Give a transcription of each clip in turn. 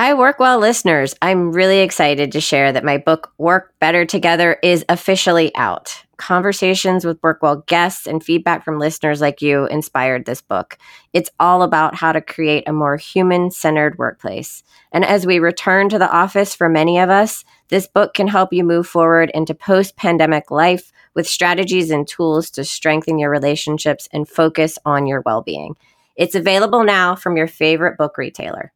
Hi, Workwell listeners. I'm really excited to share that my book, Work Better Together, is officially out. Conversations with Workwell guests and feedback from listeners like you inspired this book. It's all about how to create a more human centered workplace. And as we return to the office for many of us, this book can help you move forward into post pandemic life with strategies and tools to strengthen your relationships and focus on your well being. It's available now from your favorite book retailer.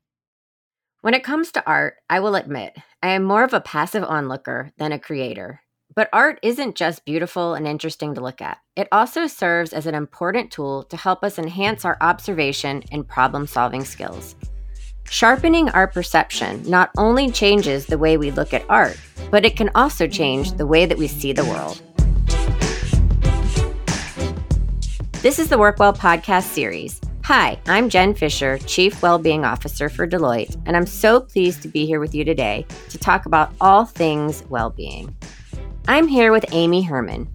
When it comes to art, I will admit, I am more of a passive onlooker than a creator. But art isn't just beautiful and interesting to look at. It also serves as an important tool to help us enhance our observation and problem solving skills. Sharpening our perception not only changes the way we look at art, but it can also change the way that we see the world. This is the Workwell podcast series Hi, I'm Jen Fisher, Chief Wellbeing Officer for Deloitte, and I'm so pleased to be here with you today to talk about all things well-being. I'm here with Amy Herman.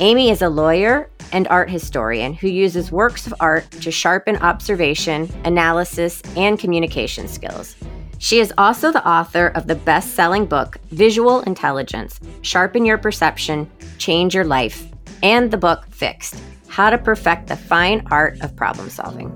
Amy is a lawyer and art historian who uses works of art to sharpen observation, analysis, and communication skills. She is also the author of the best selling book, Visual Intelligence Sharpen Your Perception, Change Your Life, and the book Fixed how to Perfect the Fine Art of Problem Solving.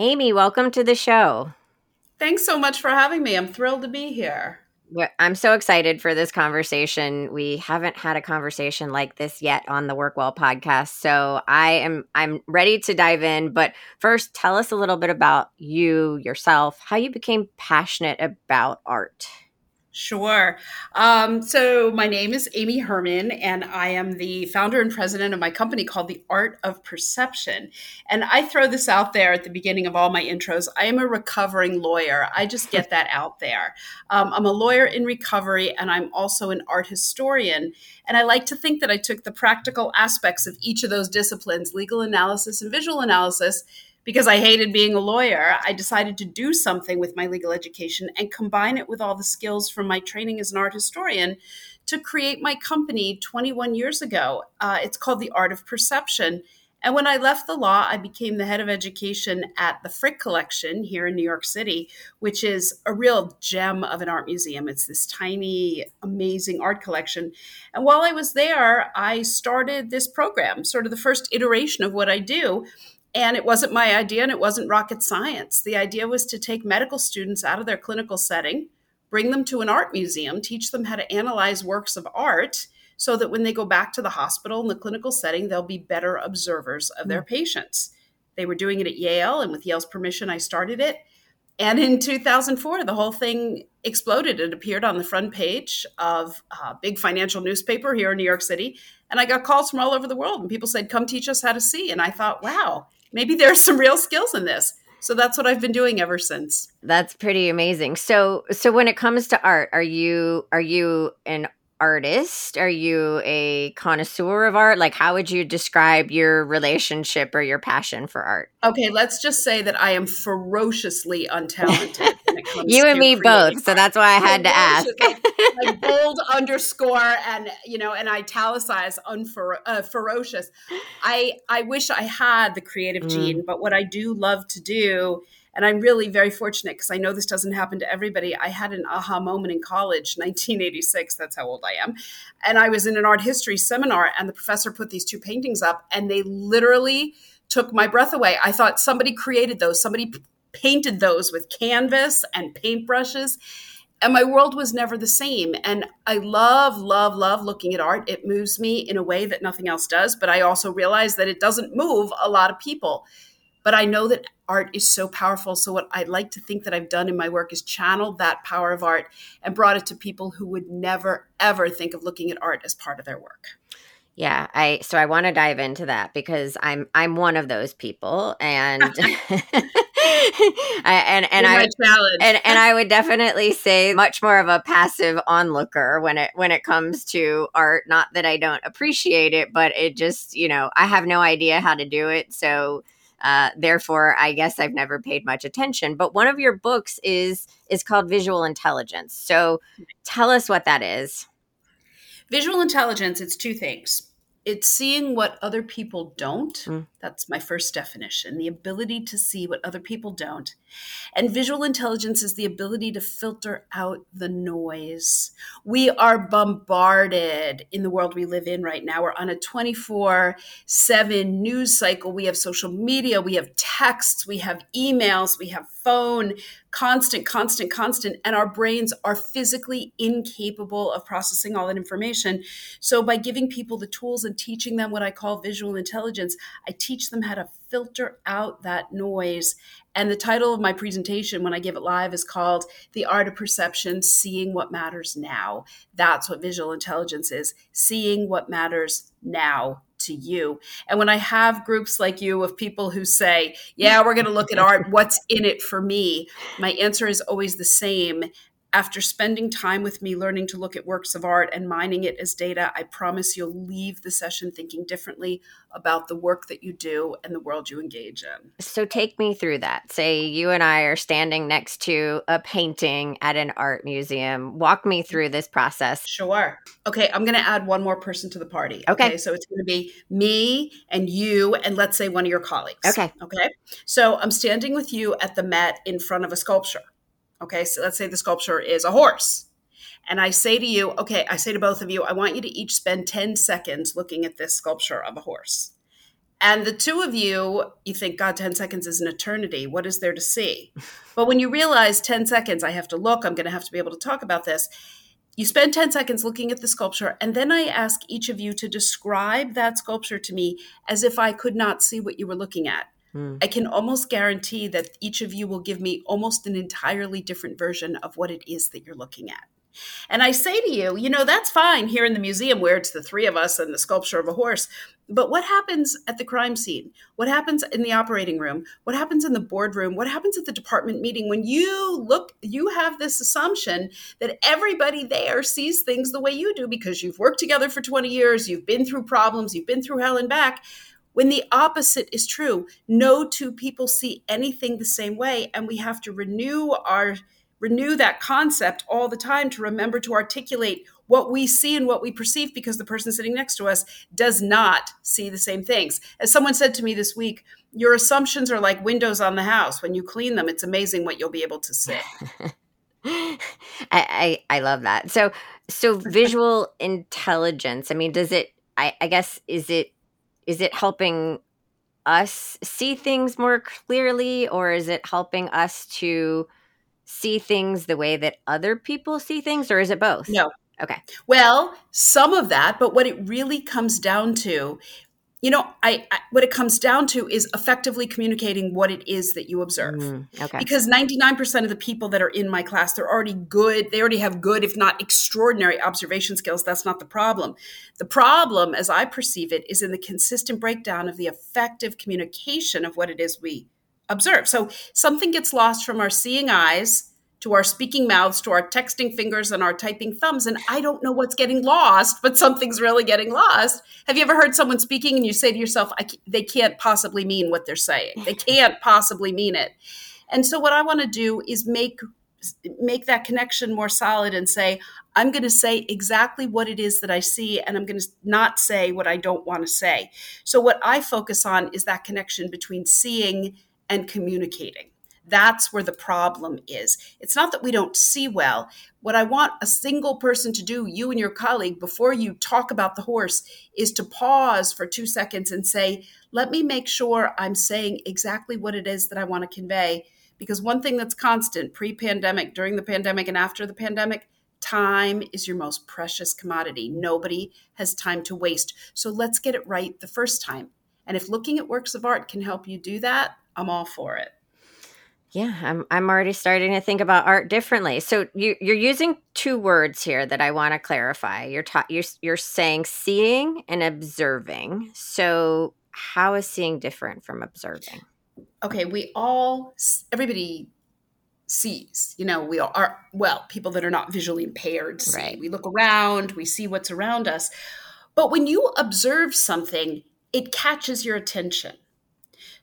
Amy, welcome to the show. Thanks so much for having me. I'm thrilled to be here. I'm so excited for this conversation. We haven't had a conversation like this yet on the Workwell podcast. So I am I'm ready to dive in, but first tell us a little bit about you yourself, how you became passionate about art. Sure. Um, so my name is Amy Herman, and I am the founder and president of my company called The Art of Perception. And I throw this out there at the beginning of all my intros. I am a recovering lawyer. I just get that out there. Um, I'm a lawyer in recovery, and I'm also an art historian. And I like to think that I took the practical aspects of each of those disciplines legal analysis and visual analysis because I hated being a lawyer, I decided to do something with my legal education and combine it with all the skills from my training as an art historian to create my company 21 years ago. Uh, it's called The Art of Perception. And when I left the law, I became the head of education at the Frick Collection here in New York City, which is a real gem of an art museum. It's this tiny, amazing art collection. And while I was there, I started this program, sort of the first iteration of what I do. And it wasn't my idea and it wasn't rocket science. The idea was to take medical students out of their clinical setting, bring them to an art museum, teach them how to analyze works of art so that when they go back to the hospital in the clinical setting, they'll be better observers of their hmm. patients. They were doing it at Yale, and with Yale's permission, I started it. And in 2004, the whole thing exploded. It appeared on the front page of a big financial newspaper here in New York City. And I got calls from all over the world, and people said, Come teach us how to see. And I thought, wow, maybe there's some real skills in this. So that's what I've been doing ever since. That's pretty amazing. So so when it comes to art, are you are you an artist? Are you a connoisseur of art? Like, how would you describe your relationship or your passion for art? Okay, let's just say that I am ferociously untalented. you and me both, so that's why I had to ask. like, like bold underscore and you know, and italicize unfer- uh, ferocious. I I wish I had the creative mm. gene, but what I do love to do and I'm really very fortunate because I know this doesn't happen to everybody. I had an aha moment in college, 1986. That's how old I am. And I was in an art history seminar, and the professor put these two paintings up, and they literally took my breath away. I thought somebody created those, somebody painted those with canvas and paintbrushes. And my world was never the same. And I love, love, love looking at art. It moves me in a way that nothing else does. But I also realize that it doesn't move a lot of people. But I know that art is so powerful. So, what I'd like to think that I've done in my work is channeled that power of art and brought it to people who would never, ever think of looking at art as part of their work. Yeah, I so I want to dive into that because I'm I'm one of those people and I, and and I and and I would definitely say much more of a passive onlooker when it when it comes to art not that I don't appreciate it but it just, you know, I have no idea how to do it so Uh, therefore, I guess I've never paid much attention. But one of your books is is called Visual Intelligence. So tell us what that is. Visual intelligence, it's two things it's seeing what other people don't. Mm. That's my first definition the ability to see what other people don't. And visual intelligence is the ability to filter out the noise. We are bombarded in the world we live in right now. We're on a 24 7 news cycle. We have social media, we have texts, we have emails, we have phone, constant, constant, constant. And our brains are physically incapable of processing all that information. So, by giving people the tools and teaching them what I call visual intelligence, I teach them how to filter out that noise. And the title of my presentation, when I give it live, is called The Art of Perception Seeing What Matters Now. That's what visual intelligence is seeing what matters now to you. And when I have groups like you of people who say, Yeah, we're going to look at art, what's in it for me? My answer is always the same after spending time with me learning to look at works of art and mining it as data, I promise you'll leave the session thinking differently about the work that you do and the world you engage in. So, take me through that. Say you and I are standing next to a painting at an art museum. Walk me through this process. Sure. Okay, I'm going to add one more person to the party. Okay. okay so, it's going to be me and you, and let's say one of your colleagues. Okay. Okay. So, I'm standing with you at the Met in front of a sculpture. Okay, so let's say the sculpture is a horse. And I say to you, okay, I say to both of you, I want you to each spend 10 seconds looking at this sculpture of a horse. And the two of you, you think, God, 10 seconds is an eternity. What is there to see? But when you realize 10 seconds, I have to look, I'm going to have to be able to talk about this. You spend 10 seconds looking at the sculpture, and then I ask each of you to describe that sculpture to me as if I could not see what you were looking at. Mm. I can almost guarantee that each of you will give me almost an entirely different version of what it is that you're looking at. And I say to you, you know, that's fine here in the museum where it's the three of us and the sculpture of a horse. But what happens at the crime scene? What happens in the operating room? What happens in the boardroom? What happens at the department meeting when you look, you have this assumption that everybody there sees things the way you do because you've worked together for 20 years, you've been through problems, you've been through hell and back when the opposite is true. No two people see anything the same way, and we have to renew our renew that concept all the time to remember to articulate what we see and what we perceive because the person sitting next to us does not see the same things. As someone said to me this week, your assumptions are like windows on the house. When you clean them, it's amazing what you'll be able to see. I, I, I love that. So so visual intelligence. I mean, does it? I, I guess is it is it helping us see things more clearly or is it helping us to see things the way that other people see things or is it both? No. Okay. Well some of that but what it really comes down to you know I, I, what it comes down to is effectively communicating what it is that you observe. Mm, okay. because 99% of the people that are in my class they're already good they already have good if not extraordinary observation skills. That's not the problem. The problem as i perceive it is in the consistent breakdown of the effective communication of what it is we observe. So something gets lost from our seeing eyes to our speaking mouths, to our texting fingers and our typing thumbs. And I don't know what's getting lost, but something's really getting lost. Have you ever heard someone speaking and you say to yourself, they can't possibly mean what they're saying? They can't possibly mean it. And so what I want to do is make make that connection more solid and say i'm going to say exactly what it is that i see and i'm going to not say what i don't want to say so what i focus on is that connection between seeing and communicating that's where the problem is. It's not that we don't see well. What I want a single person to do, you and your colleague, before you talk about the horse, is to pause for two seconds and say, let me make sure I'm saying exactly what it is that I want to convey. Because one thing that's constant pre pandemic, during the pandemic, and after the pandemic, time is your most precious commodity. Nobody has time to waste. So let's get it right the first time. And if looking at works of art can help you do that, I'm all for it. Yeah, I'm I'm already starting to think about art differently. So you you're using two words here that I want to clarify. You're ta- you're you're saying seeing and observing. So how is seeing different from observing? Okay, we all everybody sees. You know, we are well, people that are not visually impaired see. Right. We look around, we see what's around us. But when you observe something, it catches your attention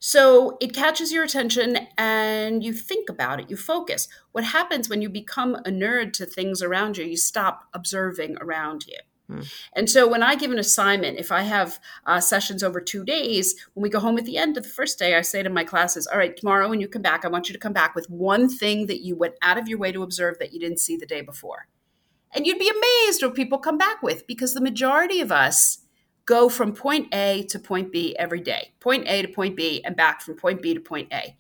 So it catches your attention and you think about it, you focus. What happens when you become a nerd to things around you? You stop observing around you. Hmm. And so when I give an assignment, if I have uh, sessions over two days, when we go home at the end of the first day, I say to my classes, All right, tomorrow when you come back, I want you to come back with one thing that you went out of your way to observe that you didn't see the day before. And you'd be amazed what people come back with because the majority of us go from point A to point B every day, point A to point B, and back from point B to point A.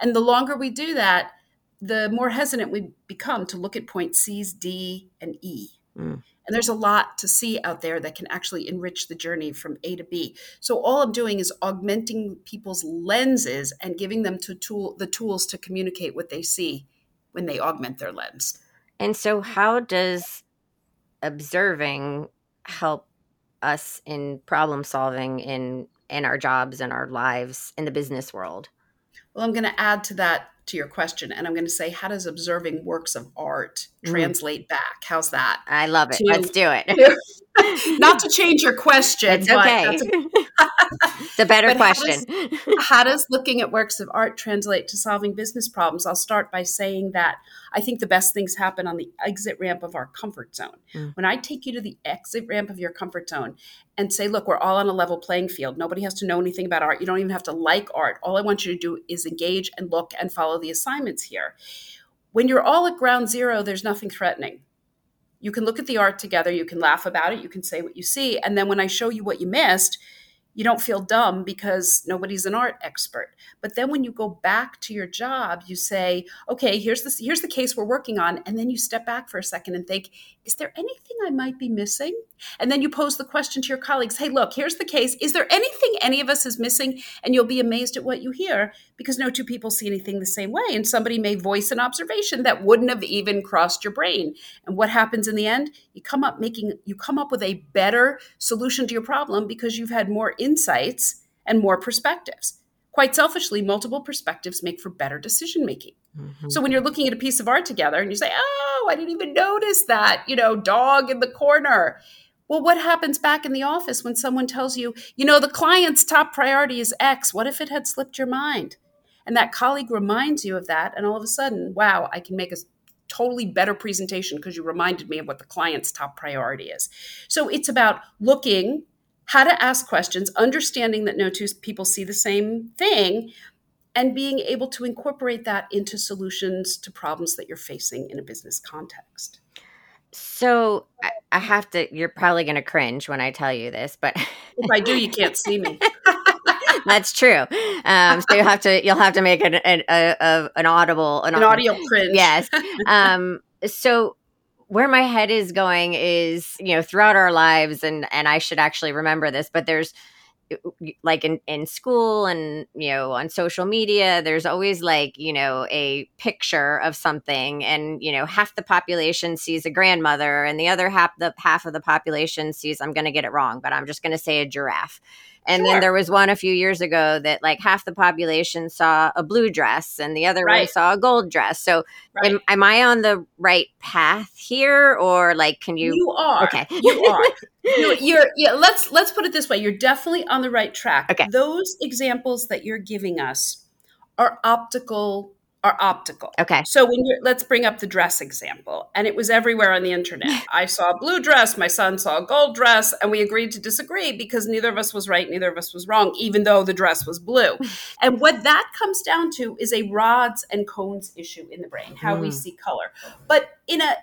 And the longer we do that, the more hesitant we become to look at point C's, D, and E. Mm. And there's a lot to see out there that can actually enrich the journey from A to B. So all I'm doing is augmenting people's lenses and giving them to tool the tools to communicate what they see when they augment their lens. And so how does observing help us in problem solving in in our jobs and our lives in the business world? Well, I'm going to add to that to your question and I'm going to say how does observing works of art mm. translate mm. back? How's that? I love it. To, Let's do it. not to change your question, it's okay. A better question. How does, how does looking at works of art translate to solving business problems? I'll start by saying that I think the best things happen on the exit ramp of our comfort zone. Mm. When I take you to the exit ramp of your comfort zone and say, look, we're all on a level playing field. Nobody has to know anything about art. You don't even have to like art. All I want you to do is engage and look and follow the assignments here. When you're all at ground zero, there's nothing threatening. You can look at the art together, you can laugh about it, you can say what you see. And then when I show you what you missed, you don't feel dumb because nobody's an art expert. But then when you go back to your job, you say, okay, here's the, here's the case we're working on. And then you step back for a second and think, is there anything I might be missing? And then you pose the question to your colleagues, hey, look, here's the case. Is there anything any of us is missing? And you'll be amazed at what you hear because no two people see anything the same way. And somebody may voice an observation that wouldn't have even crossed your brain. And what happens in the end? You come up making, you come up with a better solution to your problem because you've had more insights and more perspectives. Quite selfishly, multiple perspectives make for better decision making. Mm-hmm. So when you're looking at a piece of art together and you say, "Oh, I didn't even notice that," you know, dog in the corner. Well, what happens back in the office when someone tells you, you know, the client's top priority is X? What if it had slipped your mind? And that colleague reminds you of that, and all of a sudden, wow, I can make a totally better presentation because you reminded me of what the client's top priority is. So it's about looking how to ask questions, understanding that no two people see the same thing, and being able to incorporate that into solutions to problems that you're facing in a business context. So I have to, you're probably going to cringe when I tell you this, but if I do, you can't see me. That's true. Um, so you have to you'll have to make an an, a, an audible an, an audio cringe. Yes. Um, so where my head is going is you know throughout our lives and and i should actually remember this but there's like in, in school and you know on social media there's always like you know a picture of something and you know half the population sees a grandmother and the other half the half of the population sees i'm going to get it wrong but i'm just going to say a giraffe and sure. then there was one a few years ago that like half the population saw a blue dress and the other right. one saw a gold dress. So right. am, am, I on the right path here or like can you You are. Okay. You are. you, you're yeah, let's let's put it this way. You're definitely on the right track. Okay. Those examples that you're giving us are optical are optical. Okay. So when you're, let's bring up the dress example, and it was everywhere on the internet. I saw a blue dress, my son saw a gold dress, and we agreed to disagree because neither of us was right, neither of us was wrong, even though the dress was blue. and what that comes down to is a rods and cones issue in the brain, how mm. we see color. But in a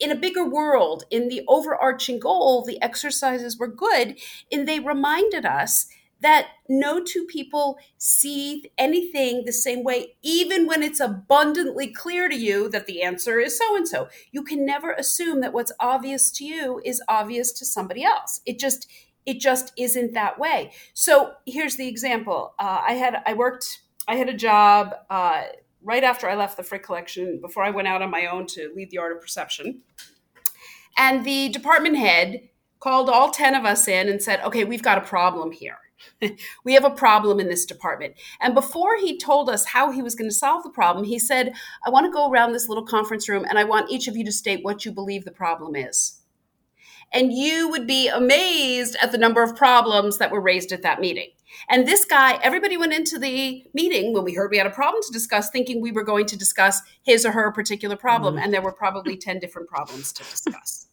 in a bigger world, in the overarching goal, the exercises were good, and they reminded us that no two people see anything the same way, even when it's abundantly clear to you that the answer is so and so. You can never assume that what's obvious to you is obvious to somebody else. It just it just isn't that way. So here's the example. Uh, I had I worked I had a job uh, right after I left the Frick collection before I went out on my own to lead the art of perception, and the department head called all 10 of us in and said, okay, we've got a problem here. we have a problem in this department. And before he told us how he was going to solve the problem, he said, I want to go around this little conference room and I want each of you to state what you believe the problem is. And you would be amazed at the number of problems that were raised at that meeting. And this guy, everybody went into the meeting when we heard we had a problem to discuss, thinking we were going to discuss his or her particular problem. Mm-hmm. And there were probably 10 different problems to discuss.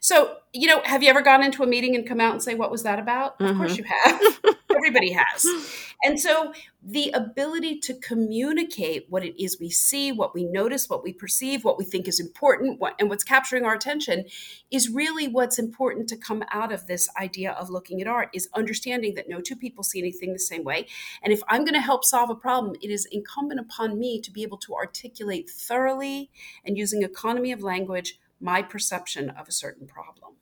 So, you know, have you ever gone into a meeting and come out and say, what was that about? Mm-hmm. Of course mm-hmm. you have. Everybody has. And so the ability to communicate what it is we see, what we notice, what we perceive, what we think is important, what, and what's capturing our attention is really what's important to come out of this idea of looking at art is understanding that no two people see anything the same way. And if I'm going to help solve a problem, it is incumbent upon me to be able to articulate thoroughly and using economy of language my perception of a certain problem.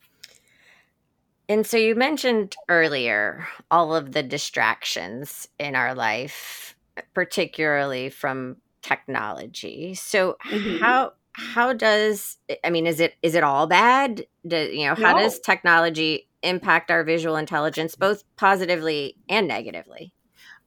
And so you mentioned earlier all of the distractions in our life, particularly from technology. So mm-hmm. how how does I mean is it is it all bad? Do, you know, how no. does technology impact our visual intelligence both positively and negatively?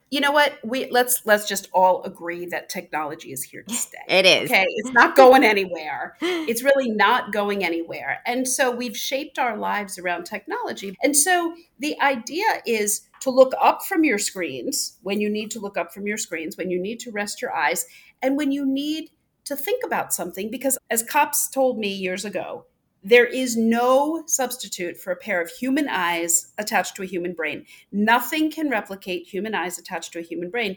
You know what? We let's let's just all agree that technology is here to stay it is. okay? It's not going anywhere. It's really not going anywhere. And so we've shaped our lives around technology. And so the idea is to look up from your screens when you need to look up from your screens when you need to rest your eyes and when you need to think about something. Because as cops told me years ago there is no substitute for a pair of human eyes attached to a human brain. Nothing can replicate human eyes attached to a human brain.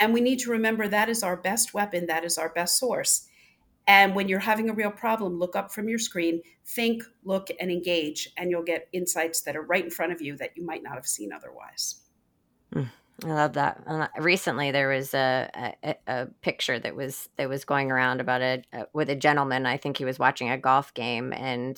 And we need to remember that is our best weapon, that is our best source. And when you're having a real problem, look up from your screen, think, look, and engage, and you'll get insights that are right in front of you that you might not have seen otherwise. Mm. I love that. recently, there was a, a, a picture that was that was going around about a, a, with a gentleman. I think he was watching a golf game, and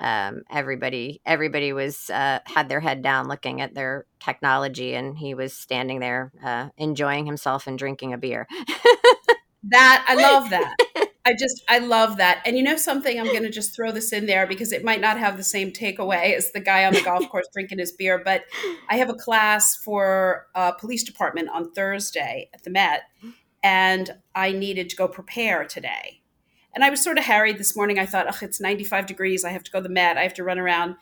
um, everybody everybody was uh, had their head down, looking at their technology, and he was standing there uh, enjoying himself and drinking a beer. that I love that. I just I love that. And you know something, I'm going to just throw this in there because it might not have the same takeaway as the guy on the golf course drinking his beer. But I have a class for a police department on Thursday at the Met, and I needed to go prepare today. And I was sort of harried this morning. I thought, oh, it's 95 degrees. I have to go to the Met. I have to run around.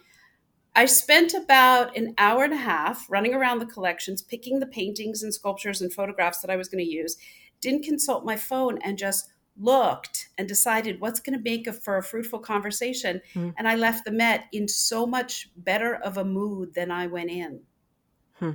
I spent about an hour and a half running around the collections, picking the paintings and sculptures and photographs that I was going to use. Didn't consult my phone and just looked and decided what's going to make a, for a fruitful conversation. Mm. And I left the Met in so much better of a mood than I went in. Hmm.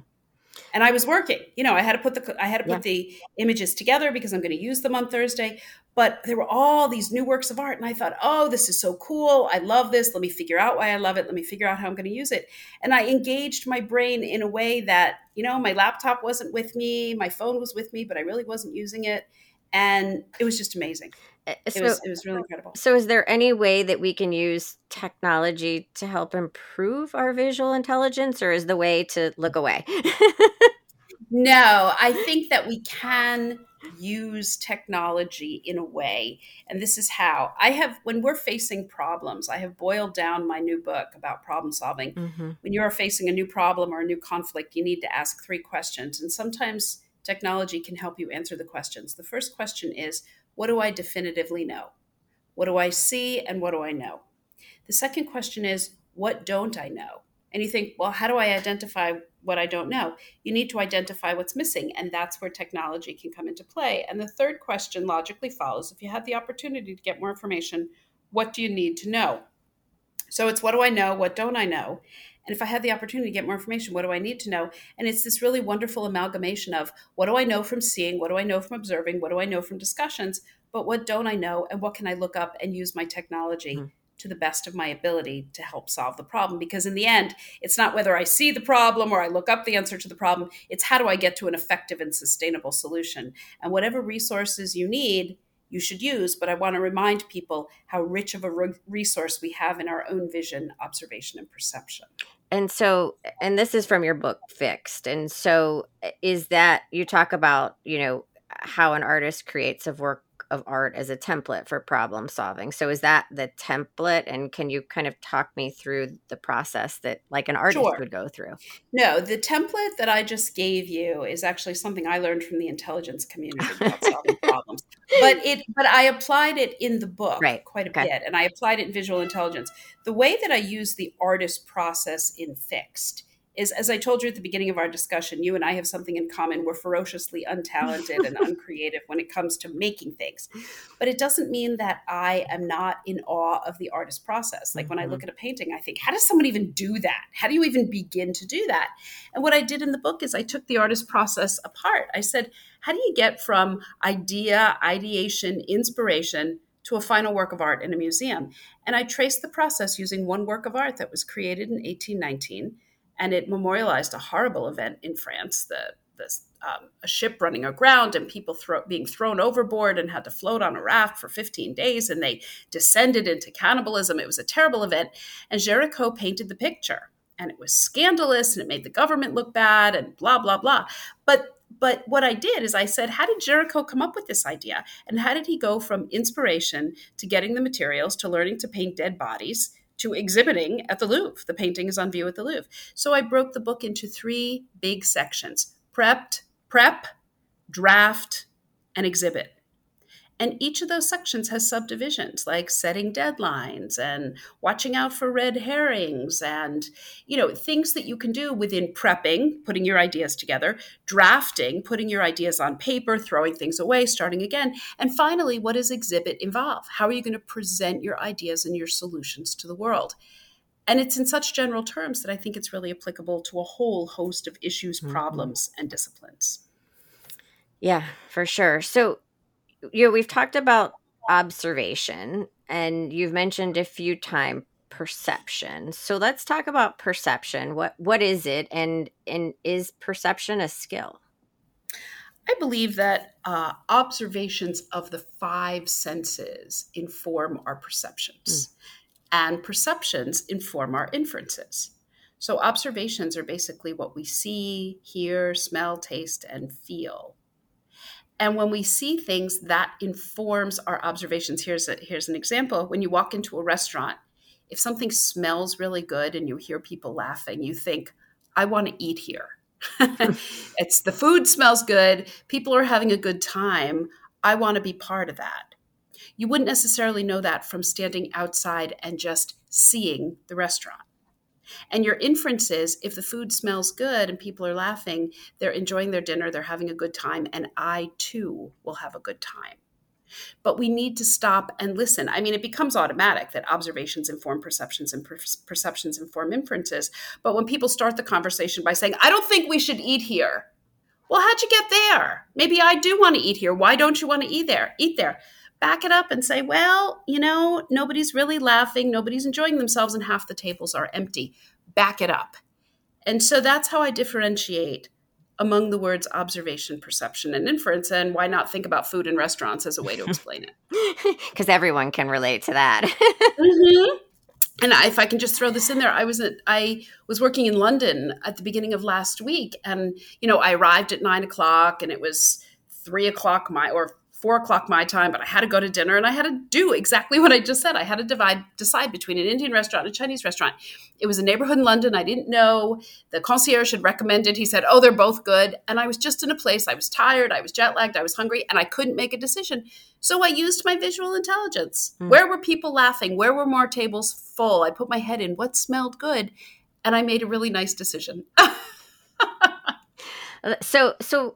And I was working, you know, I had to put the I had to put yeah. the images together because I'm going to use them on Thursday. But there were all these new works of art, and I thought, oh, this is so cool! I love this. Let me figure out why I love it. Let me figure out how I'm going to use it. And I engaged my brain in a way that, you know, my laptop wasn't with me, my phone was with me, but I really wasn't using it and it was just amazing. So, it was it was really incredible. So, is there any way that we can use technology to help improve our visual intelligence, or is the way to look away? no, I think that we can use technology in a way, and this is how I have. When we're facing problems, I have boiled down my new book about problem solving. Mm-hmm. When you are facing a new problem or a new conflict, you need to ask three questions, and sometimes technology can help you answer the questions. The first question is What do I definitively know? What do I see and what do I know? The second question is What don't I know? And you think, well, how do I identify what I don't know? You need to identify what's missing, and that's where technology can come into play. And the third question logically follows if you had the opportunity to get more information, what do you need to know? So it's what do I know? What don't I know? And if I had the opportunity to get more information, what do I need to know? And it's this really wonderful amalgamation of what do I know from seeing? What do I know from observing? What do I know from discussions? But what don't I know? And what can I look up and use my technology? Mm-hmm. To the best of my ability to help solve the problem. Because in the end, it's not whether I see the problem or I look up the answer to the problem, it's how do I get to an effective and sustainable solution. And whatever resources you need, you should use. But I want to remind people how rich of a re- resource we have in our own vision, observation, and perception. And so, and this is from your book, Fixed. And so, is that you talk about, you know, how an artist creates a work of art as a template for problem solving. So is that the template and can you kind of talk me through the process that like an artist sure. would go through? No, the template that I just gave you is actually something I learned from the intelligence community about solving problems. But it but I applied it in the book right. quite a okay. bit and I applied it in visual intelligence. The way that I use the artist process in fixed is as I told you at the beginning of our discussion, you and I have something in common. We're ferociously untalented and uncreative when it comes to making things. But it doesn't mean that I am not in awe of the artist process. Like when I look mm-hmm. at a painting, I think, how does someone even do that? How do you even begin to do that? And what I did in the book is I took the artist process apart. I said, how do you get from idea, ideation, inspiration to a final work of art in a museum? And I traced the process using one work of art that was created in 1819 and it memorialized a horrible event in France, the, the um, a ship running aground and people throw, being thrown overboard and had to float on a raft for 15 days, and they descended into cannibalism. It was a terrible event, and Géricault painted the picture, and it was scandalous, and it made the government look bad, and blah blah blah. But but what I did is I said, how did Géricault come up with this idea? And how did he go from inspiration to getting the materials to learning to paint dead bodies to exhibiting at the Louvre. The painting is on view at the Louvre. So I broke the book into three big sections prepped, prep, draft, and exhibit. And each of those sections has subdivisions like setting deadlines and watching out for red herrings and, you know, things that you can do within prepping, putting your ideas together, drafting, putting your ideas on paper, throwing things away, starting again. And finally, what does exhibit involve? How are you going to present your ideas and your solutions to the world? And it's in such general terms that I think it's really applicable to a whole host of issues, mm-hmm. problems, and disciplines. Yeah, for sure. So you know, we've talked about observation and you've mentioned a few times perception. So let's talk about perception. What what is it and and is perception a skill? I believe that uh, observations of the five senses inform our perceptions, mm. and perceptions inform our inferences. So, observations are basically what we see, hear, smell, taste, and feel. And when we see things, that informs our observations. Here's a, here's an example. When you walk into a restaurant, if something smells really good and you hear people laughing, you think, I want to eat here. it's the food smells good, people are having a good time. I want to be part of that. You wouldn't necessarily know that from standing outside and just seeing the restaurant. And your inference is if the food smells good and people are laughing, they're enjoying their dinner, they're having a good time, and I too will have a good time. But we need to stop and listen. I mean, it becomes automatic that observations inform perceptions and per- perceptions inform inferences. But when people start the conversation by saying, I don't think we should eat here. Well, how'd you get there? Maybe I do want to eat here. Why don't you want to eat there? Eat there back it up and say, well, you know, nobody's really laughing, nobody's enjoying themselves, and half the tables are empty. Back it up. And so that's how I differentiate among the words observation, perception, and inference. And why not think about food and restaurants as a way to explain it? Because everyone can relate to that. mm-hmm. And if I can just throw this in there, I was at, I was working in London at the beginning of last week, and you know I arrived at nine o'clock, and it was three o'clock my or four o'clock my time, but I had to go to dinner and I had to do exactly what I just said. I had to divide, decide between an Indian restaurant and a Chinese restaurant. It was a neighborhood in London. I didn't know. The concierge had recommended. He said, Oh, they're both good. And I was just in a place. I was tired. I was jet lagged. I was hungry and I couldn't make a decision. So I used my visual intelligence. Mm. Where were people laughing? Where were more tables full? I put my head in what smelled good and I made a really nice decision. so, so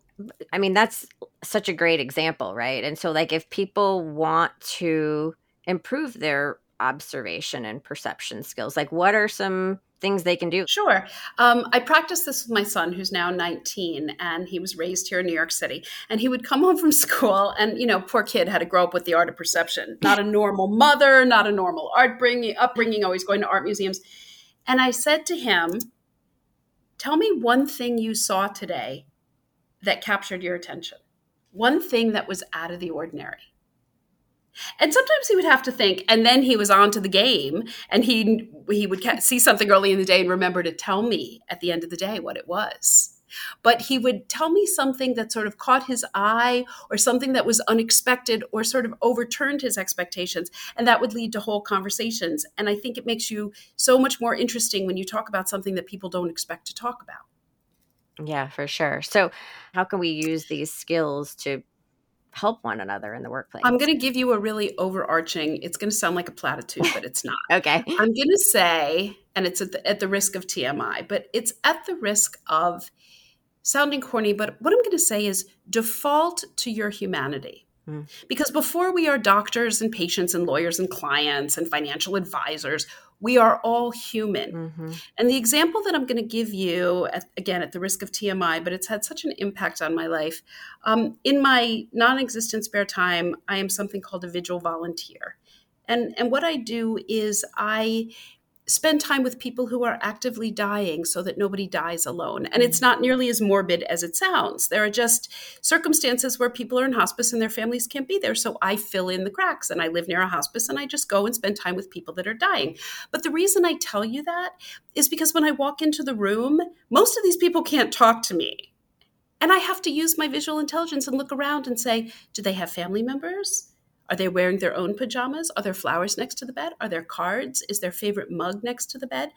I mean, that's such a great example, right? And so, like, if people want to improve their observation and perception skills, like, what are some things they can do? Sure. Um, I practiced this with my son, who's now 19, and he was raised here in New York City. And he would come home from school, and, you know, poor kid had to grow up with the art of perception. Not a normal mother, not a normal art bringing, upbringing, always going to art museums. And I said to him, Tell me one thing you saw today that captured your attention? One thing that was out of the ordinary. And sometimes he would have to think, and then he was on to the game, and he he would see something early in the day and remember to tell me at the end of the day what it was. But he would tell me something that sort of caught his eye, or something that was unexpected, or sort of overturned his expectations, and that would lead to whole conversations. And I think it makes you so much more interesting when you talk about something that people don't expect to talk about. Yeah, for sure. So, how can we use these skills to help one another in the workplace? I'm going to give you a really overarching, it's going to sound like a platitude, but it's not. okay. I'm going to say and it's at the, at the risk of TMI, but it's at the risk of sounding corny. But what I'm going to say is default to your humanity. Mm. Because before we are doctors and patients and lawyers and clients and financial advisors, we are all human. Mm-hmm. And the example that I'm going to give you, at, again, at the risk of TMI, but it's had such an impact on my life. Um, in my non existent spare time, I am something called a vigil volunteer. And, and what I do is I spend time with people who are actively dying so that nobody dies alone. And it's mm. not nearly as morbid as it sounds. There are just circumstances where people are in hospice and their families can't be there. So I fill in the cracks and I live near a hospice and I just go and spend time with people that are dying. But the reason I tell you that is because when I walk into the room, most of these people can't talk to me. And I have to use my visual intelligence and look around and say, do they have family members? Are they wearing their own pajamas? Are there flowers next to the bed? Are there cards? Is their favorite mug next to the bed?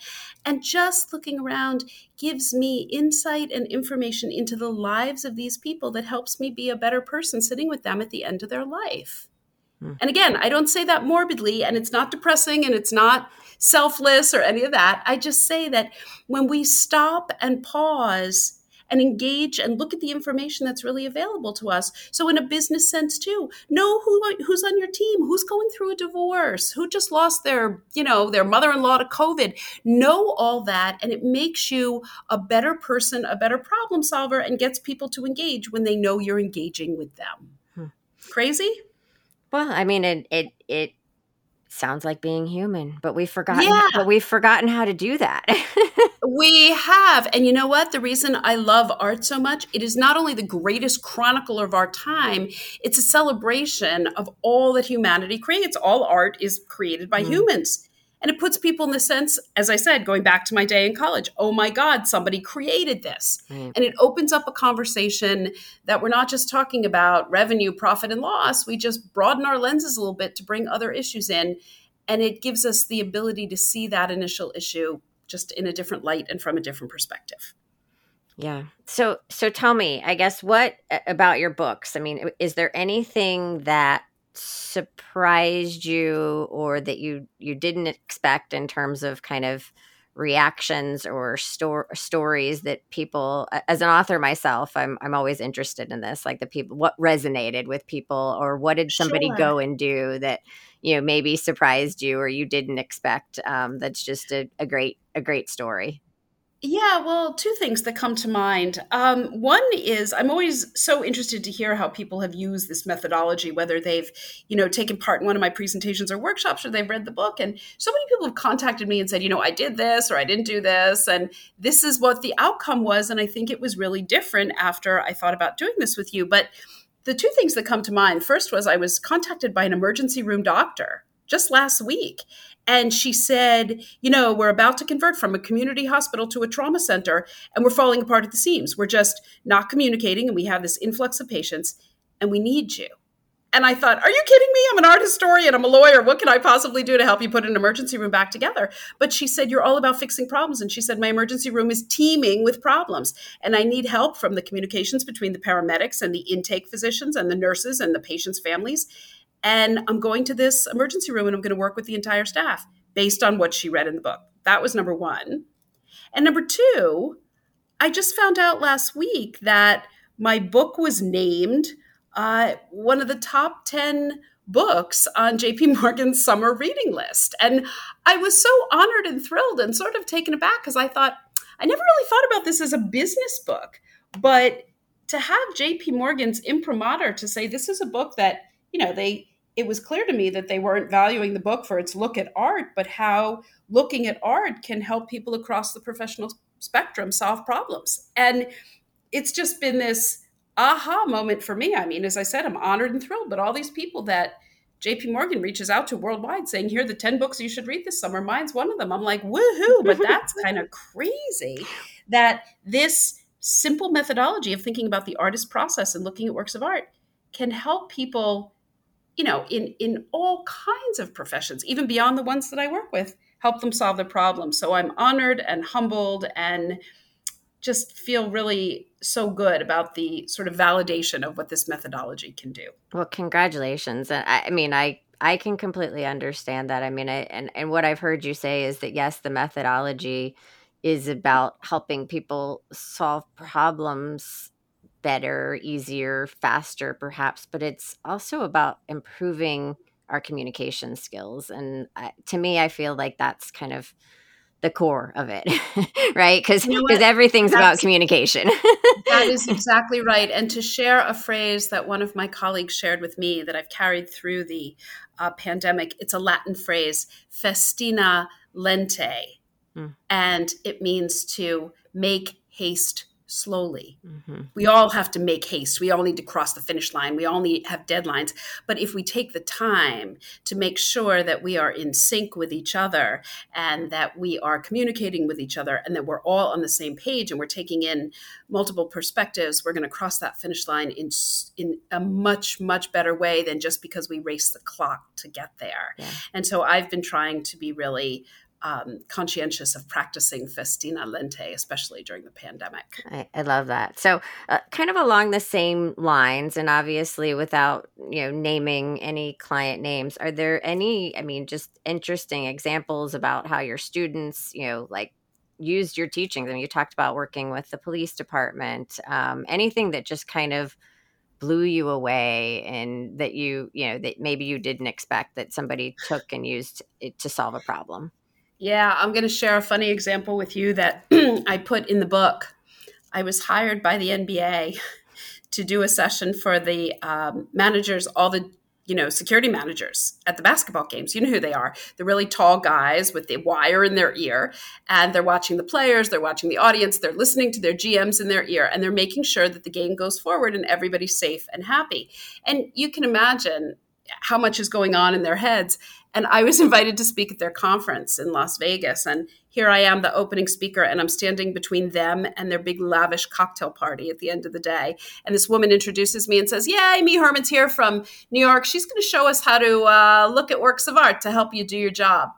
And just looking around gives me insight and information into the lives of these people that helps me be a better person sitting with them at the end of their life. Hmm. And again, I don't say that morbidly, and it's not depressing and it's not selfless or any of that. I just say that when we stop and pause, and engage and look at the information that's really available to us. So, in a business sense, too, know who who's on your team, who's going through a divorce, who just lost their you know their mother-in-law to COVID. Know all that, and it makes you a better person, a better problem solver, and gets people to engage when they know you're engaging with them. Hmm. Crazy. Well, I mean, it it it sounds like being human, but we've forgotten. Yeah. But we've forgotten how to do that. we have, and you know what? The reason I love art so much, it is not only the greatest chronicler of our time; it's a celebration of all that humanity creates. All art is created by mm. humans. And it puts people in the sense, as I said, going back to my day in college, oh my God, somebody created this. Mm. And it opens up a conversation that we're not just talking about revenue, profit, and loss. We just broaden our lenses a little bit to bring other issues in. And it gives us the ability to see that initial issue just in a different light and from a different perspective. Yeah. So so tell me, I guess what about your books? I mean, is there anything that surprised you or that you you didn't expect in terms of kind of reactions or sto- stories that people as an author myself I'm I'm always interested in this like the people what resonated with people or what did somebody sure. go and do that you know maybe surprised you or you didn't expect um, that's just a, a great a great story yeah, well, two things that come to mind. Um, one is I'm always so interested to hear how people have used this methodology, whether they've, you know, taken part in one of my presentations or workshops, or they've read the book. And so many people have contacted me and said, you know, I did this or I didn't do this, and this is what the outcome was. And I think it was really different after I thought about doing this with you. But the two things that come to mind first was I was contacted by an emergency room doctor just last week. And she said, You know, we're about to convert from a community hospital to a trauma center, and we're falling apart at the seams. We're just not communicating, and we have this influx of patients, and we need you. And I thought, Are you kidding me? I'm an art historian, I'm a lawyer. What can I possibly do to help you put an emergency room back together? But she said, You're all about fixing problems. And she said, My emergency room is teeming with problems, and I need help from the communications between the paramedics and the intake physicians and the nurses and the patients' families and I'm going to this emergency room and I'm going to work with the entire staff based on what she read in the book. That was number one. And number two, I just found out last week that my book was named uh, one of the top 10 books on JP Morgan's summer reading list. And I was so honored and thrilled and sort of taken aback because I thought, I never really thought about this as a business book. But to have JP Morgan's imprimatur to say this is a book that you know, they it was clear to me that they weren't valuing the book for its look at art, but how looking at art can help people across the professional spectrum solve problems. And it's just been this aha moment for me. I mean, as I said, I'm honored and thrilled, but all these people that JP Morgan reaches out to worldwide saying, here are the 10 books you should read this summer. Mine's one of them. I'm like, woohoo, but that's kind of crazy that this simple methodology of thinking about the artist process and looking at works of art can help people you know, in in all kinds of professions, even beyond the ones that I work with, help them solve their problems. So I'm honored and humbled and just feel really so good about the sort of validation of what this methodology can do. Well, congratulations. I, I mean, I I can completely understand that. I mean, I, and and what I've heard you say is that yes, the methodology is about helping people solve problems better, easier, faster, perhaps, but it's also about improving our communication skills. And to me, I feel like that's kind of the core of it, right? Because because you know everything's That's, about communication. that is exactly right. And to share a phrase that one of my colleagues shared with me that I've carried through the uh, pandemic, it's a Latin phrase, festina lente, mm. and it means to make haste slowly. Mm-hmm. We all have to make haste. We all need to cross the finish line. We all need have deadlines. But if we take the time to make sure that we are in sync with each other and that we are communicating with each other and that we're all on the same page and we're taking in multiple perspectives, we're going to cross that finish line in in a much much better way than just because we race the clock to get there. Yeah. And so I've been trying to be really um, conscientious of practicing festina lente, especially during the pandemic. I, I love that. So, uh, kind of along the same lines, and obviously without you know naming any client names, are there any? I mean, just interesting examples about how your students, you know, like used your teachings. I mean, you talked about working with the police department. Um, anything that just kind of blew you away and that you you know that maybe you didn't expect that somebody took and used it to solve a problem yeah, I'm going to share a funny example with you that I put in the book. I was hired by the NBA to do a session for the um, managers, all the you know security managers at the basketball games. You know who they are? The really tall guys with the wire in their ear, and they're watching the players, they're watching the audience, they're listening to their GMs in their ear, and they're making sure that the game goes forward and everybody's safe and happy. And you can imagine how much is going on in their heads. And I was invited to speak at their conference in Las Vegas. And here I am, the opening speaker, and I'm standing between them and their big lavish cocktail party at the end of the day. And this woman introduces me and says, Yeah, Amy Herman's here from New York. She's going to show us how to uh, look at works of art to help you do your job.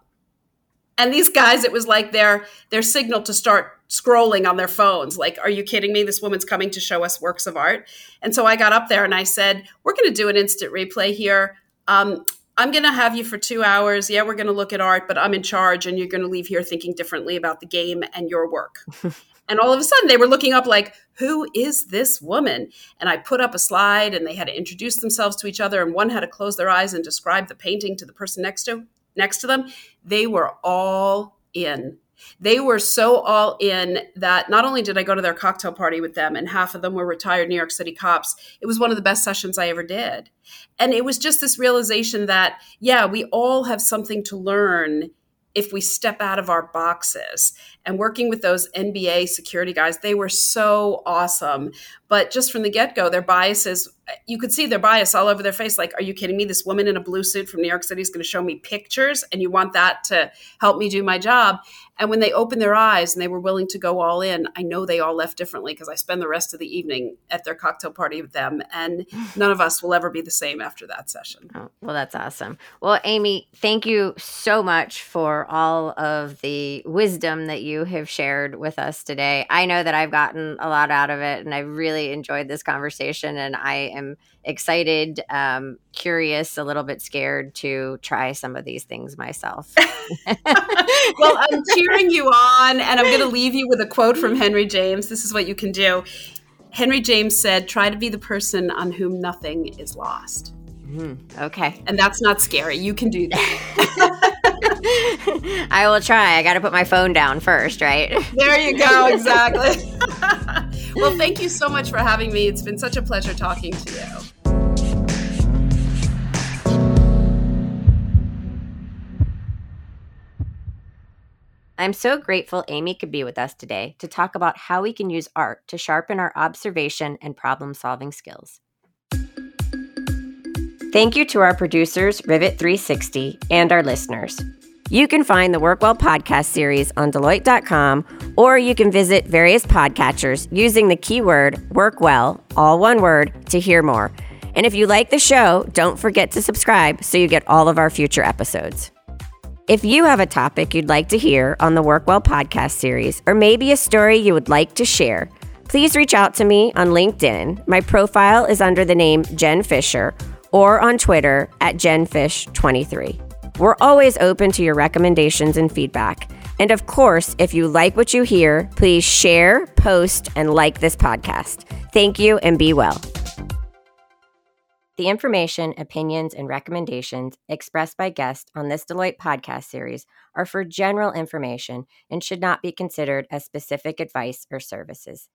And these guys, it was like their their signal to start scrolling on their phones. Like, are you kidding me? This woman's coming to show us works of art. And so I got up there and I said, We're going to do an instant replay here. Um, I'm going to have you for two hours. Yeah, we're going to look at art, but I'm in charge, and you're going to leave here thinking differently about the game and your work. and all of a sudden, they were looking up, like, who is this woman? And I put up a slide, and they had to introduce themselves to each other, and one had to close their eyes and describe the painting to the person next to next to them. They were all in they were so all in that not only did I go to their cocktail party with them, and half of them were retired New York City cops, it was one of the best sessions I ever did. And it was just this realization that, yeah, we all have something to learn if we step out of our boxes and working with those NBA security guys, they were so awesome. But just from the get go, their biases, you could see their bias all over their face. Like, are you kidding me? This woman in a blue suit from New York City is going to show me pictures, and you want that to help me do my job. And when they opened their eyes and they were willing to go all in, I know they all left differently because I spend the rest of the evening at their cocktail party with them. And none of us will ever be the same after that session. Oh, well, that's awesome. Well, Amy, thank you so much for all of the wisdom that you have shared with us today. I know that I've gotten a lot out of it and I've really enjoyed this conversation. And I am excited, um, curious, a little bit scared to try some of these things myself. well, I'm cheering you on, and I'm going to leave you with a quote from Henry James. This is what you can do. Henry James said, Try to be the person on whom nothing is lost. Mm, okay. And that's not scary. You can do that. I will try. I got to put my phone down first, right? There you go. Exactly. well, thank you so much for having me. It's been such a pleasure talking to you. I'm so grateful Amy could be with us today to talk about how we can use art to sharpen our observation and problem solving skills. Thank you to our producers, Rivet 360, and our listeners. You can find the Workwell podcast series on Deloitte.com, or you can visit various podcatchers using the keyword Workwell, all one word, to hear more. And if you like the show, don't forget to subscribe so you get all of our future episodes. If you have a topic you'd like to hear on the Workwell podcast series, or maybe a story you would like to share, please reach out to me on LinkedIn. My profile is under the name Jen Fisher, or on Twitter at JenFish23. We're always open to your recommendations and feedback. And of course, if you like what you hear, please share, post, and like this podcast. Thank you and be well. The information, opinions, and recommendations expressed by guests on this Deloitte podcast series are for general information and should not be considered as specific advice or services.